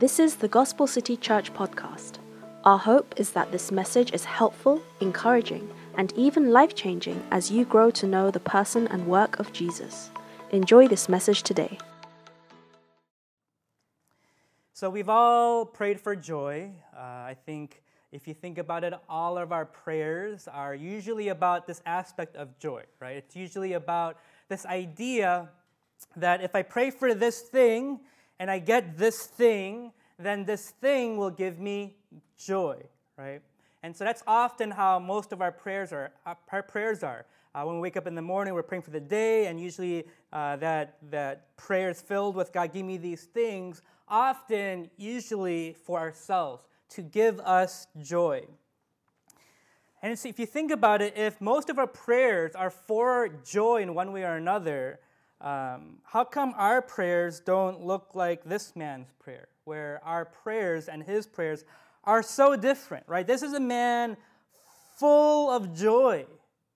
This is the Gospel City Church podcast. Our hope is that this message is helpful, encouraging, and even life changing as you grow to know the person and work of Jesus. Enjoy this message today. So, we've all prayed for joy. Uh, I think if you think about it, all of our prayers are usually about this aspect of joy, right? It's usually about this idea that if I pray for this thing, and I get this thing, then this thing will give me joy, right? And so that's often how most of our prayers are. Uh, our prayers are. Uh, when we wake up in the morning, we're praying for the day, and usually uh, that that prayer is filled with God, give me these things. Often, usually for ourselves to give us joy. And so if you think about it, if most of our prayers are for joy in one way or another, um, how come our prayers don't look like this man's prayer, where our prayers and his prayers are so different, right? This is a man full of joy.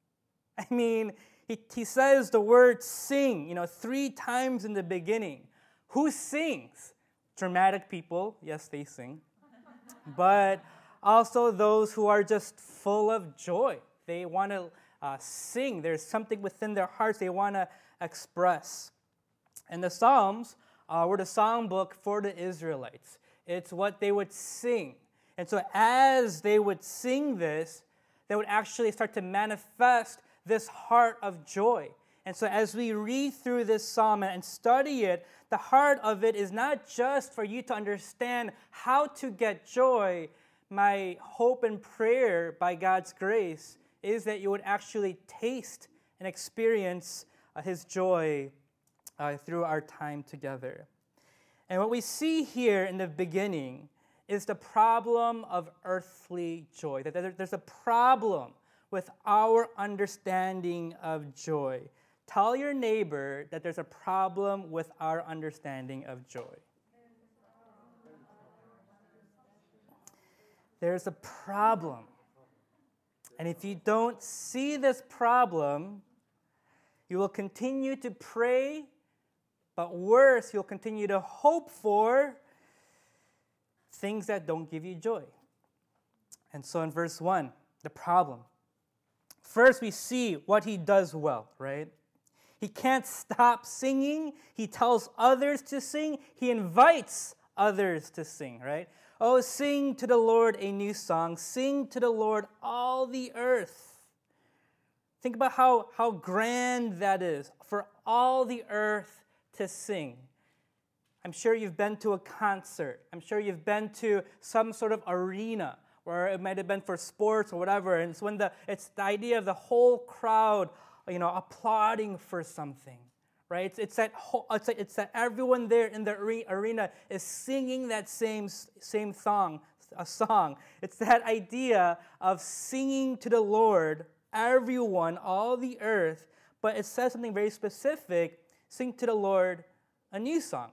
I mean, he, he says the word sing, you know, three times in the beginning. Who sings? Dramatic people, yes, they sing. but also those who are just full of joy. They want to uh, sing. There's something within their hearts they want to express. And the Psalms uh, were the song book for the Israelites. It's what they would sing. And so, as they would sing this, they would actually start to manifest this heart of joy. And so, as we read through this psalm and study it, the heart of it is not just for you to understand how to get joy. My hope and prayer by God's grace is that you would actually taste and experience his joy uh, through our time together. And what we see here in the beginning is the problem of earthly joy. That there's a problem with our understanding of joy. Tell your neighbor that there's a problem with our understanding of joy. There's a problem. And if you don't see this problem, you will continue to pray, but worse, you'll continue to hope for things that don't give you joy. And so in verse 1, the problem. First, we see what he does well, right? He can't stop singing. He tells others to sing. He invites others to sing, right? Oh, sing to the Lord a new song. Sing to the Lord all the earth. Think about how, how grand that is for all the earth to sing. I'm sure you've been to a concert. I'm sure you've been to some sort of arena where it might have been for sports or whatever. And it's when the it's the idea of the whole crowd, you know, applauding for something, right? It's, it's that whole, it's, it's that everyone there in the arena is singing that same same song, a song. It's that idea of singing to the Lord everyone, all the earth, but it says something very specific sing to the Lord a new song.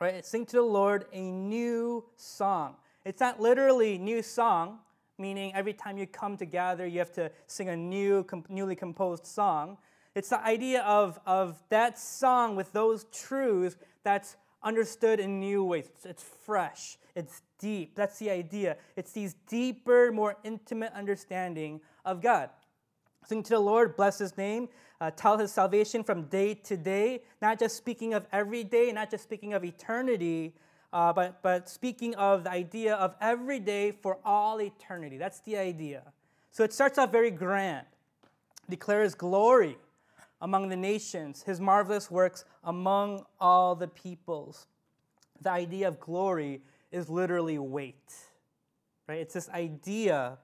Right? Sing to the Lord a new song. It's not literally new song, meaning every time you come together, you have to sing a new, com- newly composed song. It's the idea of, of that song with those truths that's understood in new ways. It's, it's fresh, it's deep. That's the idea. It's these deeper, more intimate understanding of God. Sing to the Lord, bless his name, uh, tell his salvation from day to day, not just speaking of every day, not just speaking of eternity, uh, but, but speaking of the idea of every day for all eternity. That's the idea. So it starts off very grand, declares glory among the nations, his marvelous works among all the peoples. The idea of glory is literally weight, right? It's this idea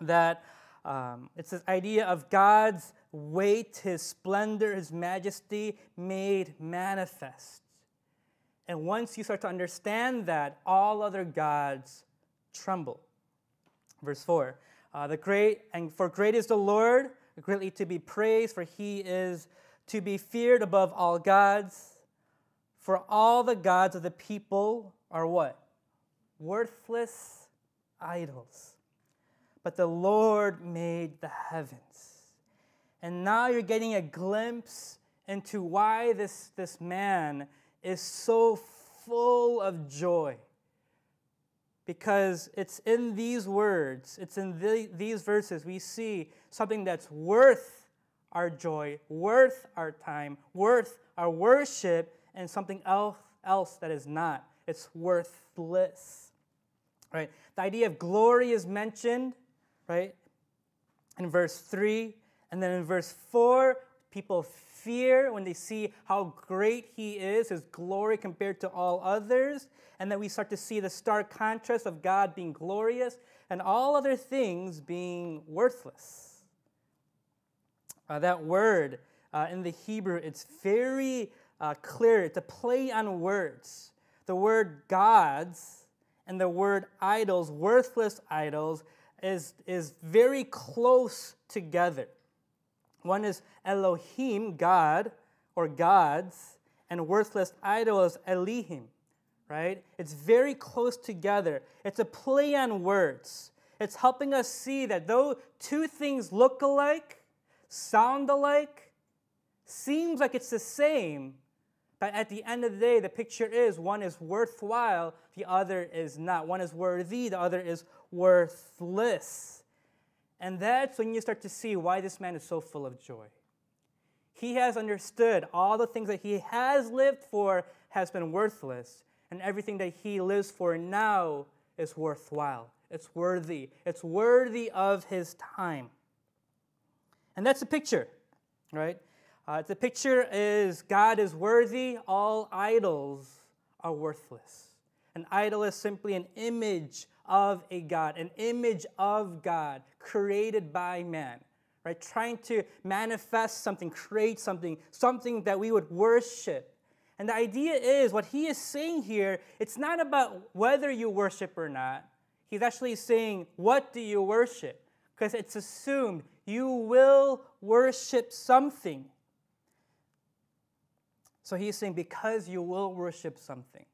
that um, it's this idea of God's weight, His splendor, His majesty made manifest. And once you start to understand that, all other gods tremble. Verse 4 uh, The great, and for great is the Lord, greatly to be praised, for He is to be feared above all gods. For all the gods of the people are what? Worthless idols but the Lord made the heavens. And now you're getting a glimpse into why this, this man is so full of joy because it's in these words, it's in the, these verses, we see something that's worth our joy, worth our time, worth our worship, and something else, else that is not. It's worthless. Right? The idea of glory is mentioned, right? In verse 3. And then in verse 4, people fear when they see how great he is, his glory compared to all others. And then we start to see the stark contrast of God being glorious and all other things being worthless. Uh, that word uh, in the Hebrew, it's very uh, clear. It's a play on words. The word gods and the word idols, worthless idols, is, is very close together. One is Elohim, God, or gods, and worthless idols, Elilim, right? It's very close together. It's a play on words. It's helping us see that though two things look alike, sound alike, seems like it's the same, but at the end of the day, the picture is one is worthwhile, the other is not. One is worthy, the other is worthless. And that's when you start to see why this man is so full of joy. He has understood all the things that he has lived for has been worthless, and everything that he lives for now is worthwhile. It's worthy. It's worthy of his time. And that's the picture, right? Uh, the picture is God is worthy, all idols are worthless. An idol is simply an image of a God, an image of God created by man, right? Trying to manifest something, create something, something that we would worship. And the idea is what he is saying here, it's not about whether you worship or not. He's actually saying, what do you worship? Because it's assumed you will worship something. So he's saying, because you will worship something,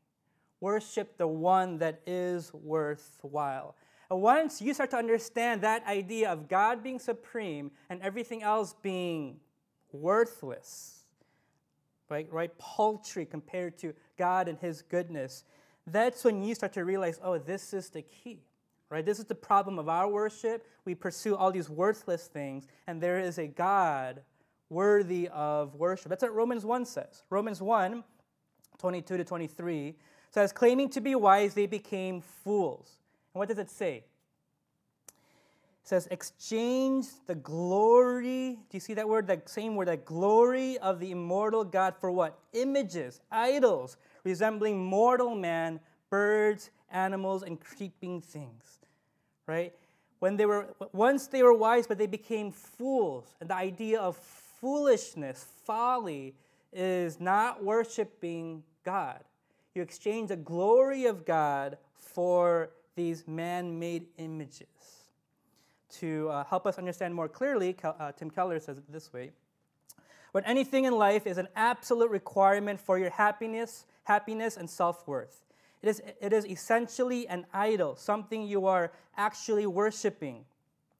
Worship the one that is worthwhile. And once you start to understand that idea of God being supreme and everything else being worthless, right, right, paltry compared to God and His goodness, that's when you start to realize, oh, this is the key, right? This is the problem of our worship. We pursue all these worthless things, and there is a God worthy of worship. That's what Romans 1 says. Romans 1, 22 to 23 says, claiming to be wise, they became fools. And what does it say? It says, exchange the glory. Do you see that word? That same word, that glory of the immortal God for what? Images, idols, resembling mortal man, birds, animals, and creeping things. Right? When they were once they were wise, but they became fools. And the idea of foolishness, folly, is not worshiping God. You exchange the glory of God for these man made images. To uh, help us understand more clearly, uh, Tim Keller says it this way When anything in life is an absolute requirement for your happiness, happiness and self worth, it is, it is essentially an idol, something you are actually worshiping.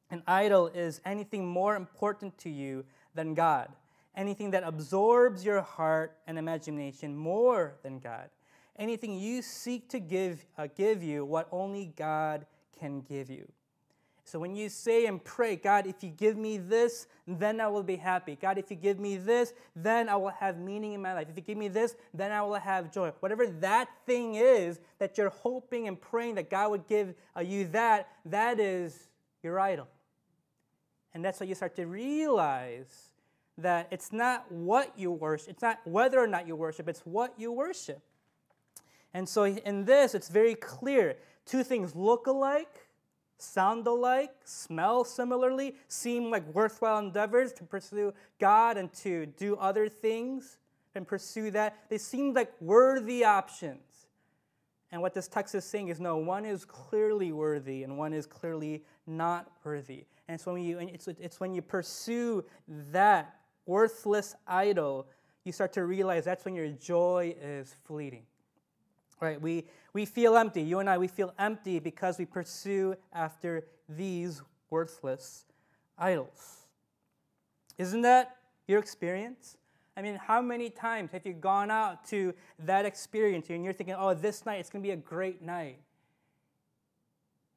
An idol is anything more important to you than God, anything that absorbs your heart and imagination more than God anything you seek to give, uh, give you what only God can give you. So when you say and pray, God, if you give me this, then I will be happy. God, if you give me this, then I will have meaning in my life. If you give me this, then I will have joy. Whatever that thing is that you're hoping and praying that God would give uh, you that, that is your idol. And that's what you start to realize that it's not what you worship, it's not whether or not you worship, it's what you worship. And so in this, it's very clear. Two things look alike, sound alike, smell similarly, seem like worthwhile endeavors to pursue God and to do other things and pursue that. They seem like worthy options. And what this text is saying is no, one is clearly worthy and one is clearly not worthy. And so when you, it's, it's when you pursue that worthless idol, you start to realize that's when your joy is fleeting. Right? We, we feel empty. You and I, we feel empty because we pursue after these worthless idols. Isn't that your experience? I mean, how many times have you gone out to that experience and you're thinking, oh, this night it's going to be a great night?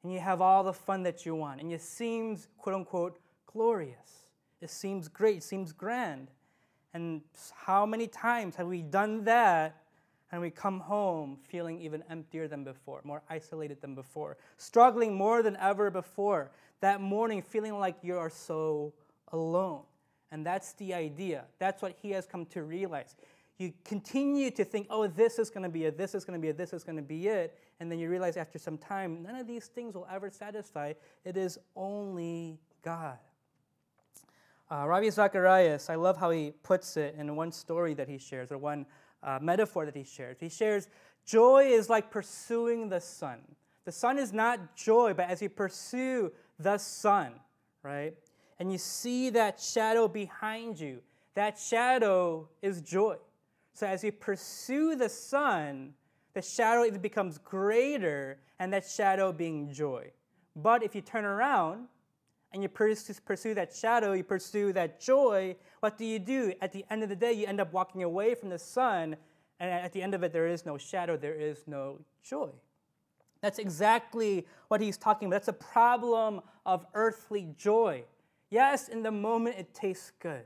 And you have all the fun that you want, and it seems, quote unquote, glorious. It seems great, it seems grand. And how many times have we done that and we come home feeling even emptier than before, more isolated than before, struggling more than ever before, that morning feeling like you are so alone? And that's the idea. That's what he has come to realize. You continue to think, oh, this is going to be it, this is going to be it, this is going to be it. And then you realize after some time, none of these things will ever satisfy. It is only God. Uh, Ravi Zacharias, I love how he puts it in one story that he shares, or one uh, metaphor that he shares. He shares, joy is like pursuing the sun. The sun is not joy, but as you pursue the sun, right? and you see that shadow behind you, that shadow is joy. So as you pursue the sun, the shadow even becomes greater, and that shadow being joy. But if you turn around and you pursue that shadow, you pursue that joy, what do you do? At the end of the day, you end up walking away from the sun, and at the end of it, there is no shadow, there is no joy. That's exactly what he's talking about. That's a problem of earthly joy. Yes, in the moment it tastes good,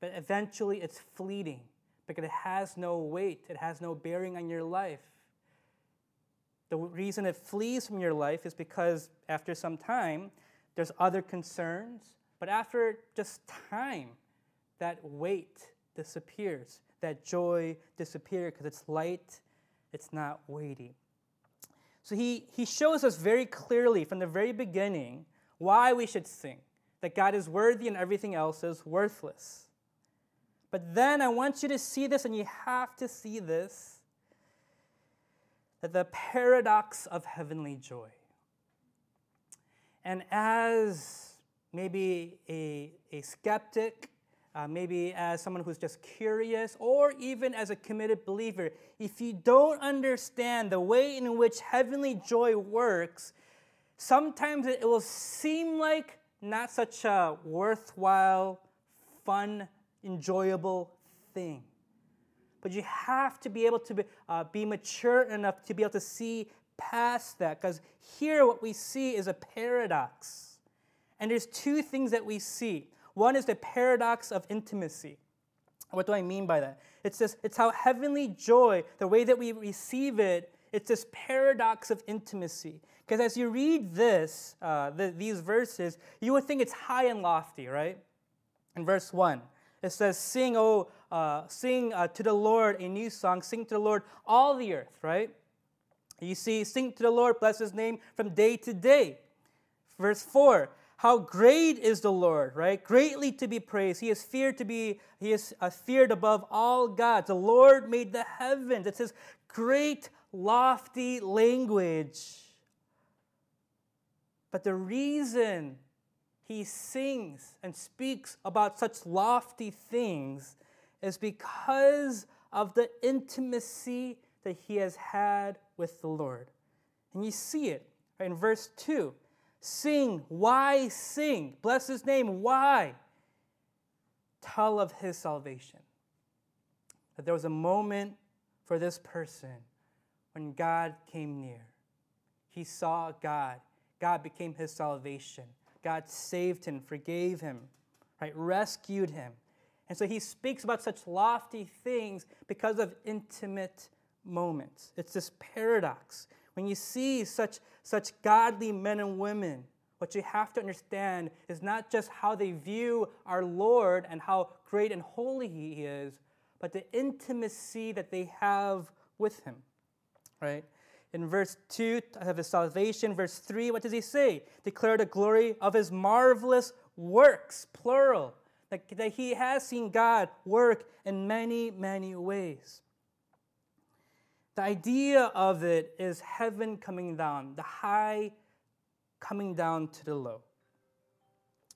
but eventually it's fleeting because it has no weight, it has no bearing on your life. The reason it flees from your life is because after some time, there's other concerns, but after just time, that weight disappears, that joy disappears because it's light, it's not weighty. So he, he shows us very clearly from the very beginning why we should sing, that God is worthy and everything else is worthless. But then I want you to see this, and you have to see this the paradox of heavenly joy. And as maybe a, a skeptic, uh, maybe as someone who's just curious, or even as a committed believer, if you don't understand the way in which heavenly joy works, sometimes it will seem like not such a worthwhile, fun, enjoyable thing. But you have to be able to be, uh, be mature enough to be able to see past that. Because here, what we see is a paradox. And there's two things that we see. One is the paradox of intimacy. What do I mean by that? It's this, it's how heavenly joy, the way that we receive it, it's this paradox of intimacy. Because as you read this, uh, the, these verses, you would think it's high and lofty, right? In verse 1, it says, Sing, oh, uh, sing uh, to the Lord a new song, sing to the Lord all the earth, right? You see, sing to the Lord, bless his name from day to day. Verse 4, how great is the Lord, right? Greatly to be praised. He is feared to be, he is uh, feared above all gods. The Lord made the heavens. It says, great lofty language. But the reason he sings and speaks about such lofty things is because of the intimacy that he has had with the Lord. And you see it in verse 2. Sing, why sing? Bless his name, why? Tell of his salvation. That there was a moment for this person when God came near. He saw God. God became his salvation. God saved him, forgave him, right? Rescued him. And so he speaks about such lofty things because of intimate moments. It's this paradox. When you see such, such godly men and women, what you have to understand is not just how they view our Lord and how great and holy he is, but the intimacy that they have with him right? In verse 2 of his salvation, verse 3, what does he say? Declare the glory of his marvelous works, plural. That, that he has seen God work in many, many ways. The idea of it is heaven coming down, the high coming down to the low.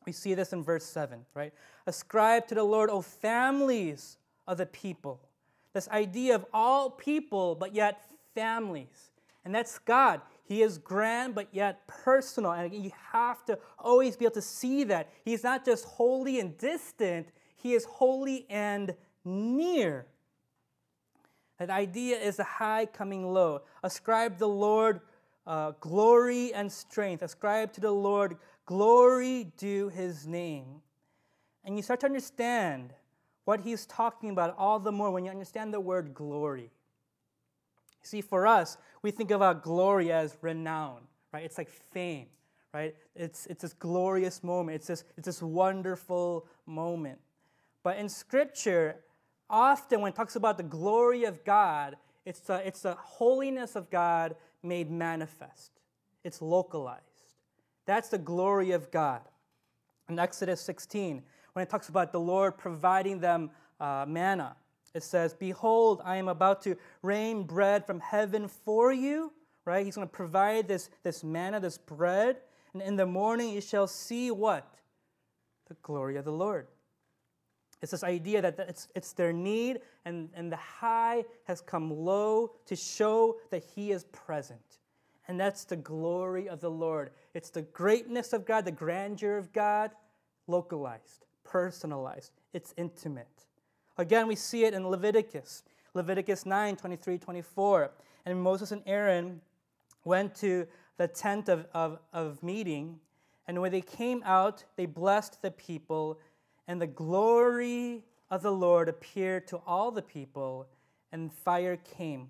We see this in verse 7, right? Ascribe to the Lord, O families of the people. This idea of all people, but yet families. And that's God. He is grand, but yet personal. And you have to always be able to see that. He's not just holy and distant, He is holy and near. That idea is the high coming low. Ascribe the Lord uh, glory and strength. Ascribe to the Lord glory due his name. And you start to understand what he's talking about all the more when you understand the word glory. See, for us, we think about glory as renown, right? It's like fame, right? It's, it's this glorious moment, it's this, it's this wonderful moment. But in Scripture, often when it talks about the glory of God, it's the, it's the holiness of God made manifest, it's localized. That's the glory of God. In Exodus 16, when it talks about the Lord providing them uh, manna, it says, Behold, I am about to rain bread from heaven for you. Right? He's going to provide this, this manna, this bread. And in the morning you shall see what? The glory of the Lord. It's this idea that it's, it's their need, and, and the high has come low to show that He is present. And that's the glory of the Lord. It's the greatness of God, the grandeur of God, localized, personalized, it's intimate. Again, we see it in Leviticus. Leviticus 9 23, 24. And Moses and Aaron went to the tent of, of, of meeting, and when they came out, they blessed the people and the glory of the Lord appeared to all the people, and fire came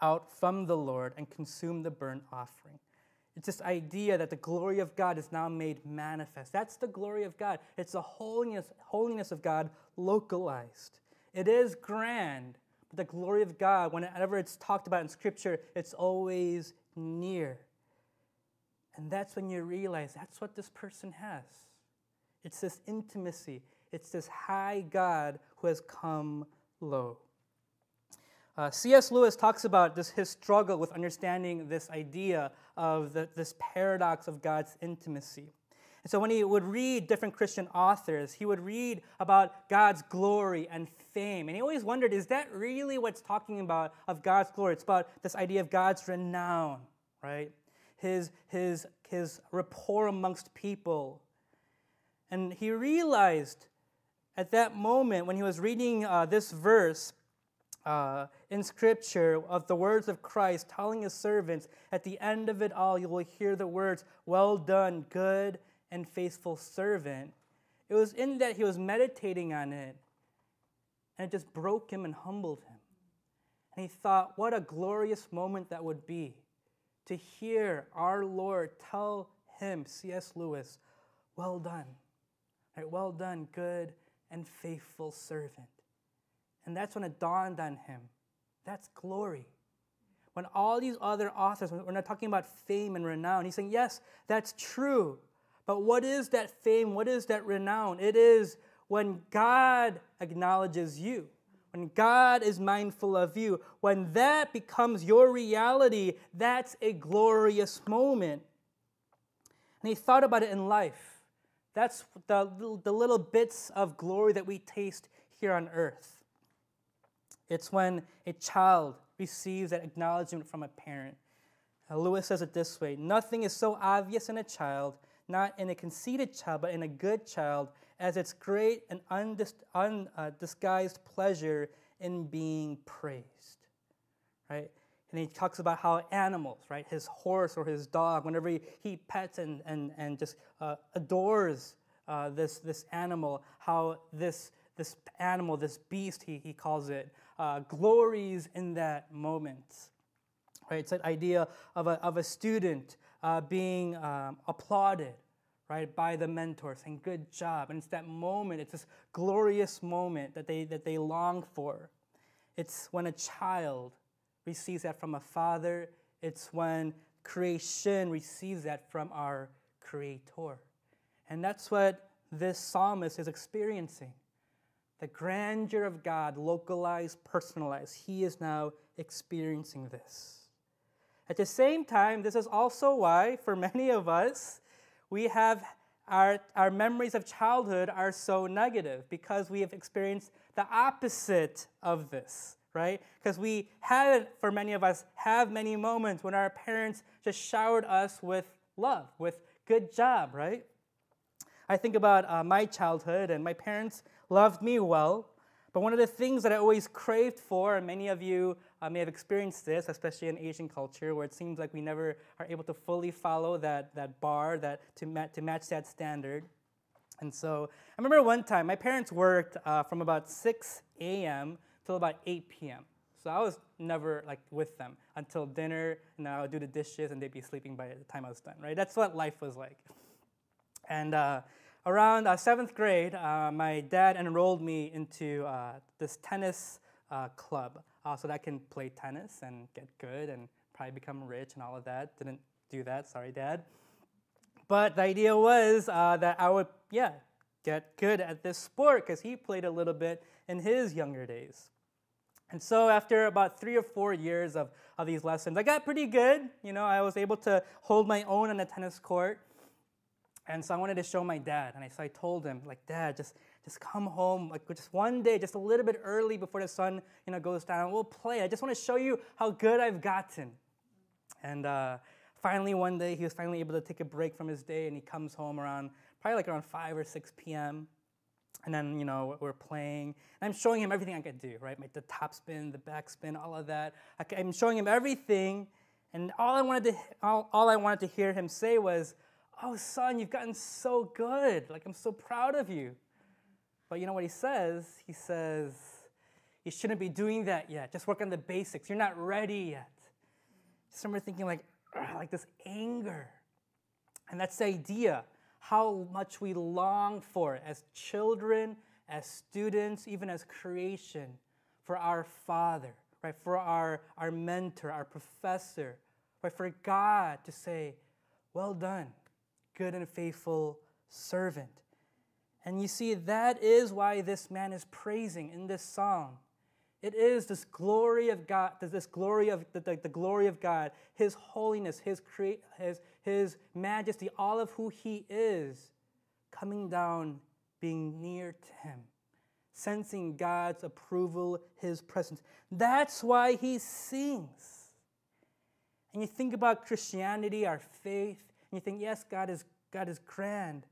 out from the Lord and consumed the burnt offering. It's this idea that the glory of God is now made manifest. That's the glory of God. It's the holiness, holiness of God localized. It is grand, but the glory of God, whenever it's talked about in Scripture, it's always near. And that's when you realize that's what this person has. It's this intimacy, it's this high God who has come low. Uh, C.S. Lewis talks about this, his struggle with understanding this idea of the, this paradox of God's intimacy. And so when he would read different Christian authors, he would read about God's glory and fame. And he always wondered, is that really what's talking about of God's glory? It's about this idea of God's renown, right? His, his, his rapport amongst people, and he realized at that moment when he was reading uh, this verse uh, in Scripture of the words of Christ telling his servants, at the end of it all, you will hear the words, Well done, good and faithful servant. It was in that he was meditating on it, and it just broke him and humbled him. And he thought, what a glorious moment that would be to hear our Lord tell him, C.S. Lewis, Well done Right, well done, good and faithful servant. And that's when it dawned on him. That's glory. When all these other authors, we're not talking about fame and renown, he's saying, yes, that's true. But what is that fame? What is that renown? It is when God acknowledges you, when God is mindful of you, when that becomes your reality, that's a glorious moment. And he thought about it in life. That's the, the little bits of glory that we taste here on earth. It's when a child receives that acknowledgement from a parent. Lewis says it this way Nothing is so obvious in a child, not in a conceited child, but in a good child, as its great and undisguised uh, pleasure in being praised. Right? And he talks about how animals, right, his horse or his dog, whenever he, he pets and, and, and just uh, adores uh, this, this animal, how this, this animal, this beast, he, he calls it, uh, glories in that moment. Right? It's that idea of a, of a student uh, being um, applauded right, by the mentor, saying, good job. And it's that moment, it's this glorious moment that they, that they long for. It's when a child receives that from a father. It's when creation receives that from our creator. And that's what this psalmist is experiencing. The grandeur of God, localized, personalized. He is now experiencing this. At the same time, this is also why, for many of us, we have our, our memories of childhood are so negative because we have experienced the opposite of this right? Because we have, for many of us, have many moments when our parents just showered us with love, with good job, right? I think about uh, my childhood, and my parents loved me well. But one of the things that I always craved for, and many of you uh, may have experienced this, especially in Asian culture, where it seems like we never are able to fully follow that, that bar that, to, to match that standard. And so I remember one time my parents worked uh, from about 6 a.m. till about 8 p.m. So I was never like with them until dinner, and I would do the dishes, and they'd be sleeping by the time I was done. Right? That's what life was like. And uh, around uh, seventh grade, uh, my dad enrolled me into uh, this tennis uh, club uh, so that I can play tennis and get good and probably become rich and all of that. Didn't do that. Sorry, Dad. But the idea was uh, that I would, yeah, get good at this sport because he played a little bit in his younger days. And so after about three or four years of, of these lessons, I got pretty good. You know, I was able to hold my own on the tennis court. And so I wanted to show my dad. And I, so I told him, like, Dad, just, just come home, like, just one day, just a little bit early before the sun, you know, goes down. We'll play. I just want to show you how good I've gotten. And uh, finally, one day, he was finally able to take a break from his day, and he comes home around, probably like around 5 or 6 p.m. And then, you know, we're playing. And I'm showing him everything I could do, right? the top spin, the back spin, all of that. I'm showing him everything. And all I wanted to, all, all I wanted to hear him say was, Oh, son, you've gotten so good. Like, I'm so proud of you. But you know what he says? He says, You shouldn't be doing that yet. Just work on the basics. You're not ready yet. Just remember thinking, like, like this anger. And that's the idea how much we long for as children, as students, even as creation, for our Father, right? For our, our mentor, our professor, right? For God to say, Well done good and faithful servant. And you see, that is why this man is praising in this song. It is this glory of God, this glory of the, the, the glory of God, His holiness, His, crea- his, his majesty, all of who He is, coming down, being near to Him, sensing God's approval, His presence. That's why He sings. And you think about Christianity, our faith, and you think, yes, God is, God is grand,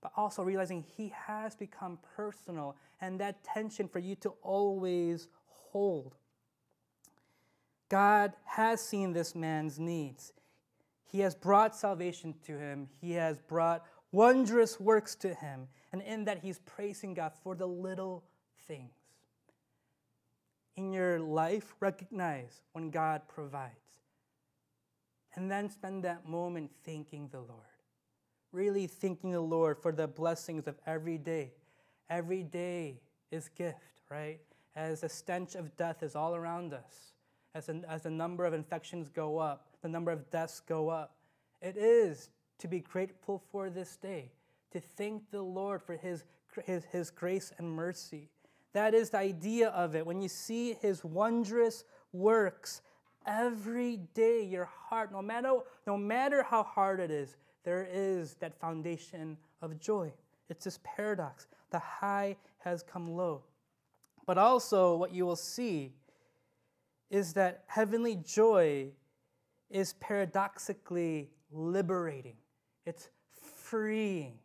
but also realizing He has become personal, and that tension for you to always hold. God has seen this man's needs. He has brought salvation to him. He has brought wondrous works to him. And in that, he's praising God for the little things. In your life, recognize when God provides. And then spend that moment thanking the Lord. Really thanking the Lord for the blessings of every day. Every day is gift, right? As the stench of death is all around us, as, an, as the number of infections go up, the number of deaths go up. It is to be grateful for this day, to thank the Lord for his, his, his grace and mercy. That is the idea of it. When you see his wondrous works, every day your heart, no matter, no matter how hard it is, there is that foundation of joy. It's this paradox. The high has come low. But also, what you will see is that heavenly joy is paradoxically liberating, it's freeing.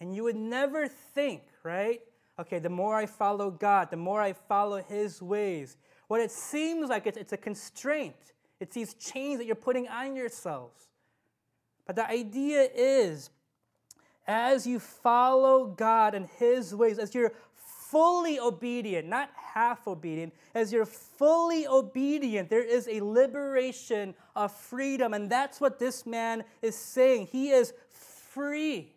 And you would never think, right? Okay, the more I follow God, the more I follow His ways. What it seems like it's, it's a constraint, it's these chains that you're putting on yourselves. But the idea is, as you follow God and His ways, as you're fully obedient, not half obedient, as you're fully obedient, there is a liberation of freedom. And that's what this man is saying. He is free.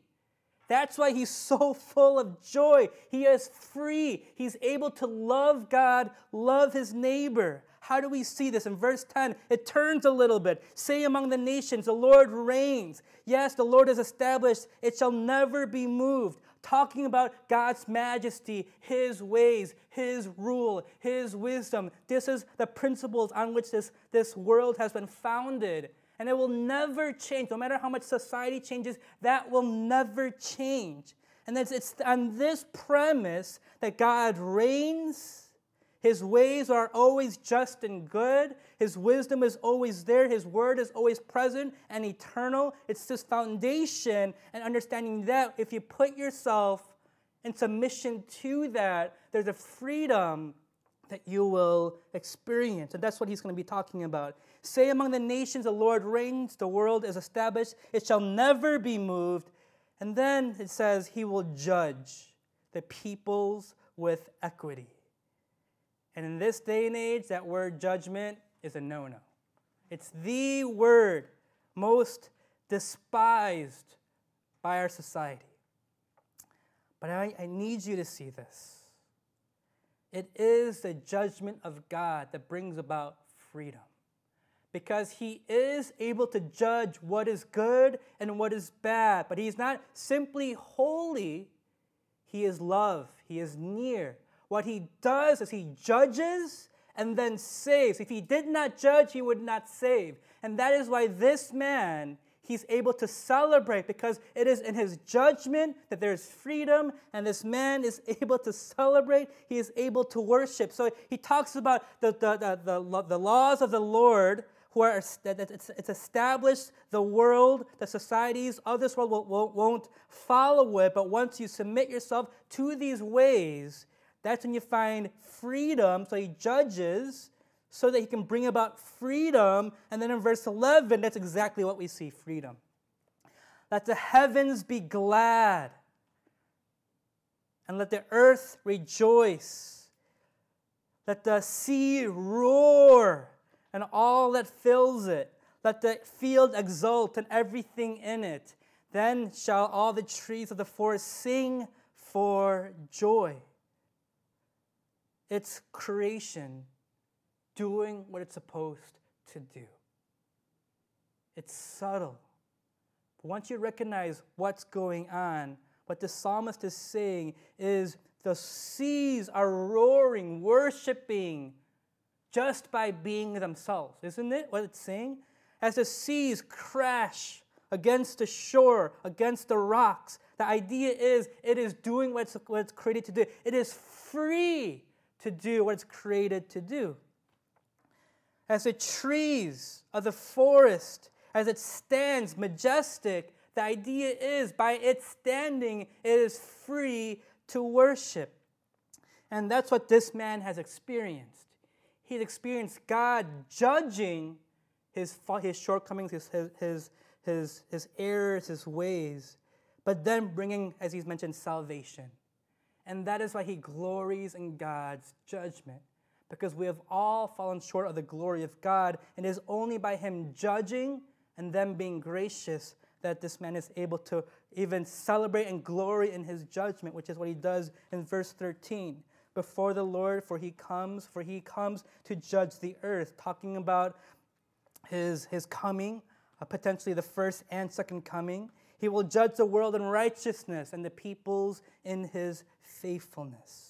That's why he's so full of joy. He is free. He's able to love God, love his neighbor. How do we see this? In verse 10, it turns a little bit. Say among the nations, the Lord reigns. Yes, the Lord is established, it shall never be moved talking about God's majesty, His ways, His rule, His wisdom. This is the principles on which this, this world has been founded. And it will never change. No matter how much society changes, that will never change. And it's, it's on this premise that God reigns his ways are always just and good. His wisdom is always there. His word is always present and eternal. It's this foundation and understanding that if you put yourself in submission to that, there's a freedom that you will experience. And that's what he's going to be talking about. Say among the nations, the Lord reigns, the world is established, it shall never be moved. And then it says, He will judge the peoples with equity. And in this day and age, that word judgment is a no no. It's the word most despised by our society. But I, I need you to see this. It is the judgment of God that brings about freedom. Because he is able to judge what is good and what is bad. But he's not simply holy, he is love, he is near. What he does is he judges and then saves. If he did not judge, he would not save. And that is why this man he's able to celebrate because it is in his judgment that there's freedom, and this man is able to celebrate. He is able to worship. So he talks about the, the, the, the, the laws of the Lord. Who are, it's, established the world, the societies of this world won't follow it, but once you submit yourself to these ways, that's when you find freedom. So he judges so that he can bring about freedom. And then in verse 11, that's exactly what we see freedom. Let the heavens be glad, and let the earth rejoice. Let the sea roar, and all that fills it. Let the field exult, and everything in it. Then shall all the trees of the forest sing for joy. It's creation doing what it's supposed to do. It's subtle. But once you recognize what's going on, what the psalmist is saying is the seas are roaring, worshiping just by being themselves. Isn't it what it's saying? As the seas crash against the shore, against the rocks, the idea is it is doing what it's, what it's created to do. It is free to do what it's created to do as the trees of the forest, as it stands majestic, the idea is by its standing, it is free to worship. And that's what this man has experienced. He's experienced God judging his, his shortcomings, his, his, his, his errors, his ways, but then bringing, as he's mentioned, salvation. And that is why he glories in God's judgment because we have all fallen short of the glory of God. And it is only by Him judging and then being gracious that this man is able to even celebrate and glory in his judgment, which is what he does in verse 13. Before the Lord, for he comes, for he comes to judge the earth, talking about his, his coming, uh, potentially the first and second coming. He will judge the world in righteousness and the peoples in his faithfulness.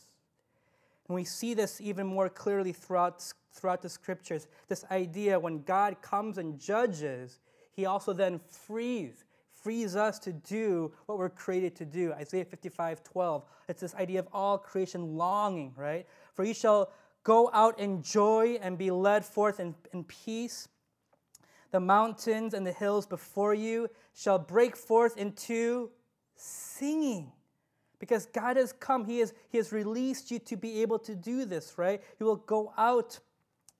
And we see this even more clearly throughout, throughout the scriptures. This idea when God comes and judges, he also then frees, frees us to do what we're created to do. Isaiah 55 12. It's this idea of all creation longing, right? For you shall go out in joy and be led forth in, in peace. The mountains and the hills before you shall break forth into singing. Because God has come, He has, he has released you to be able to do this, right? You will go out,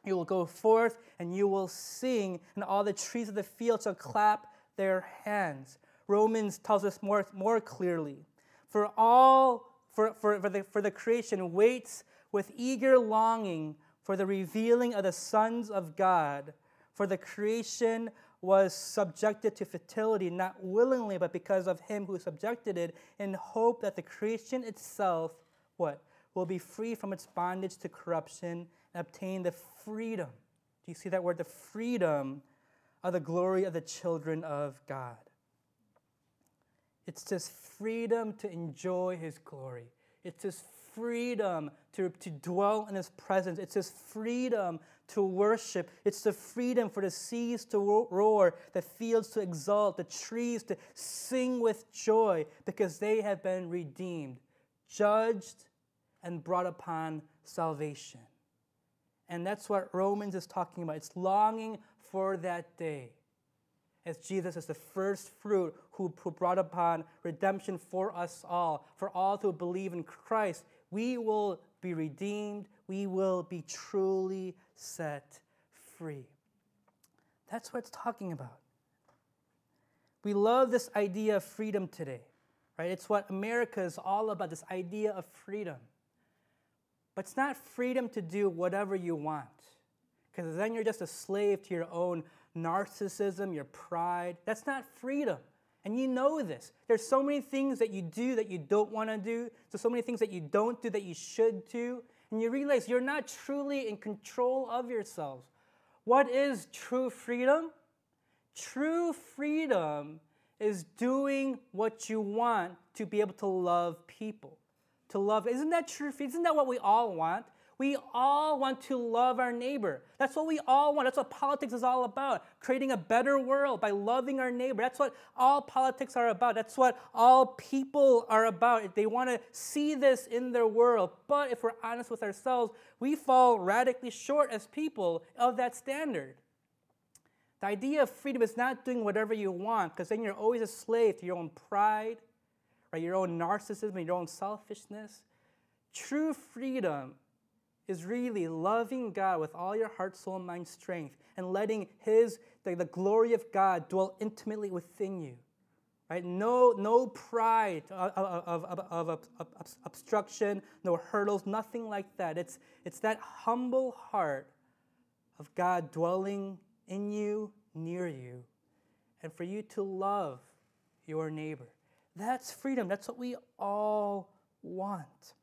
you will go forth, and you will sing, and all the trees of the field shall clap their hands. Romans tells us more, more clearly. For all, for, for, for, the, for the creation waits with eager longing for the revealing of the sons of God. For the creation was subjected to fertility, not willingly, but because of him who subjected it, in hope that the creation itself, what? Will be free from its bondage to corruption and obtain the freedom. Do you see that word? The freedom of the glory of the children of God. It's this freedom to enjoy his glory. It's this freedom to, to dwell in his presence. It's this freedom to worship. It's the freedom for the seas to roar, the fields to exult, the trees to sing with joy because they have been redeemed, judged, and brought upon salvation. And that's what Romans is talking about. It's longing for that day. as Jesus is the first fruit who, who brought upon redemption for us all, for all who believe in Christ, we will be redeemed, we will be truly set free. That's what it's talking about. We love this idea of freedom today, right? It's what America is all about this idea of freedom. But it's not freedom to do whatever you want, because then you're just a slave to your own narcissism, your pride. That's not freedom. And you know this. There's so many things that you do that you don't want to do. So, so many things that you don't do that you should do. And you realize you're not truly in control of yourselves. What is true freedom? True freedom is doing what you want to be able to love people. To love, isn't that true? Isn't that what we all want? We all want to love our neighbor. That's what we all want. That's what politics is all about. Creating a better world by loving our neighbor. That's what all politics are about. That's what all people are about. They want to see this in their world. But if we're honest with ourselves, we fall radically short as people of that standard. The idea of freedom is not doing whatever you want, because then you're always a slave to your own pride, right? Your own narcissism, your own selfishness. True freedom is really loving God with all your heart, soul, mind, strength, and letting His, the, the glory of God dwell intimately within you. Right? No, no pride of, of, of, of, obstruction, no hurdles, nothing like that. It's, it's that humble heart of God dwelling in you, near you, and for you to love your neighbor. That's freedom. That's what we all want.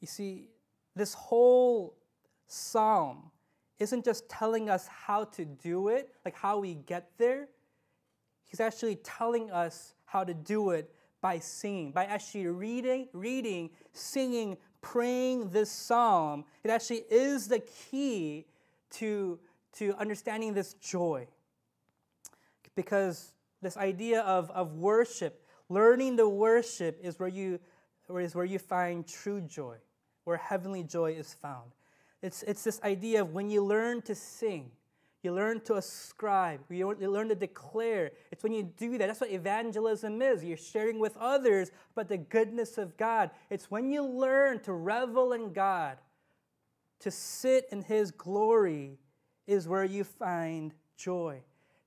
You see, this whole psalm isn't just telling us how to do it, like how we get there. He's actually telling us how to do it by singing, by actually reading, reading, singing, praying this psalm. It actually is the key to, to understanding this joy. Because this idea of, of worship, learning the worship is where you is where you find true joy where heavenly joy is found. It's, it's this idea of when you learn to sing, you learn to ascribe, you learn to declare. It's when you do that. That's what evangelism is. You're sharing with others about the goodness of God. It's when you learn to revel in God, to sit in His glory, is where you find joy.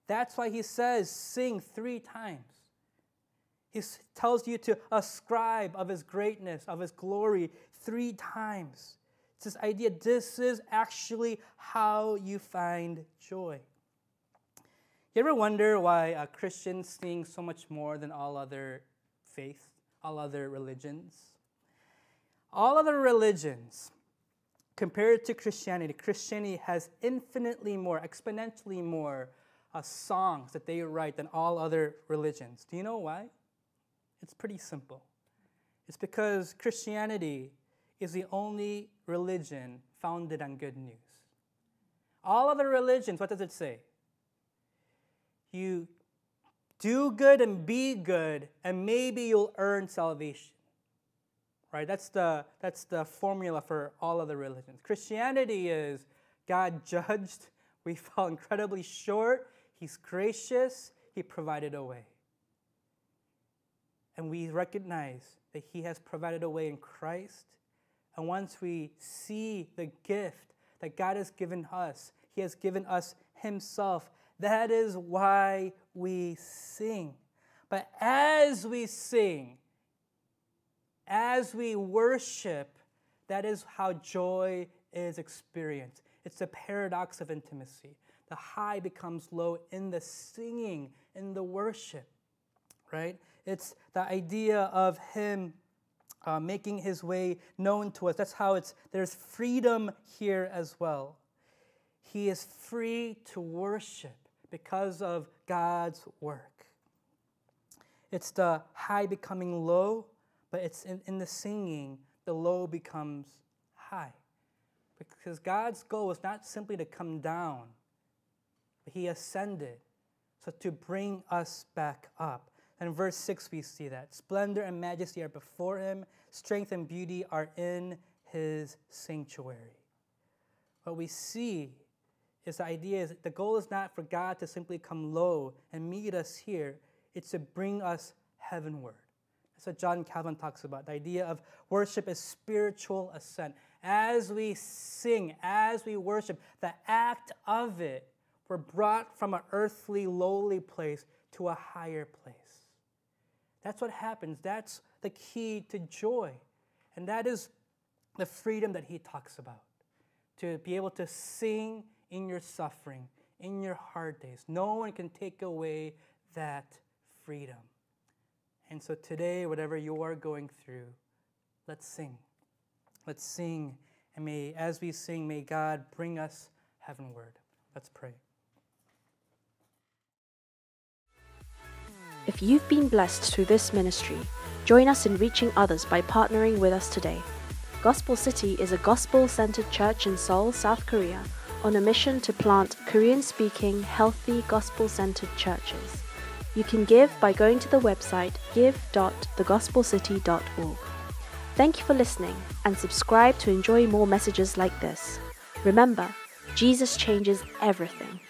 That's why He says, sing three times. He tells you to ascribe of His greatness, of His glory three times. It's this idea this is actually how you find joy. You ever wonder why Christians sing so much more than all other faiths, all other religions? All other religions, compared to Christianity, Christianity has infinitely more, exponentially more uh, songs that they write than all other religions. Do you know why? It's pretty simple. It's because Christianity is the only religion founded on good news. All other religions, what does it say? You do good and be good, and maybe you'll earn salvation. Right? That's the, that's the formula for all other religions. Christianity is God judged, we fell incredibly short, He's gracious, He provided a way. And we recognize that He has provided a way in Christ and once we see the gift that God has given us, He has given us Himself. That is why we sing. But as we sing, as we worship, that is how joy is experienced. It's a paradox of intimacy. The high becomes low in the singing, in the worship, right? It's the idea of Him uh, making his way known to us. That's how it's, there's freedom here as well. He is free to worship because of God's work. It's the high becoming low, but it's in, in the singing, the low becomes high. Because God's goal is not simply to come down, but He ascended, so to bring us back up. And in verse 6, we see that splendor and majesty are before him, strength and beauty are in his sanctuary. What we see is the idea is the goal is not for God to simply come low and meet us here, it's to bring us heavenward. That's what John Calvin talks about. The idea of worship is spiritual ascent. As we sing, as we worship, the act of it, we're brought from an earthly, lowly place to a higher place. That's what happens. That's the key to joy. And that is the freedom that he talks about. To be able to sing in your suffering, in your hard days. No one can take away that freedom. And so today, whatever you are going through, let's sing. Let's sing. And may, as we sing, may God bring us heavenward. Let's pray. If you've been blessed through this ministry, join us in reaching others by partnering with us today. Gospel City is a gospel centered church in Seoul, South Korea, on a mission to plant Korean speaking, healthy, gospel centered churches. You can give by going to the website give.thegospelcity.org. Thank you for listening and subscribe to enjoy more messages like this. Remember, Jesus changes everything.